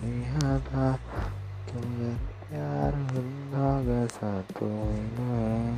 lihatlah kalian biar lembaga satu ini.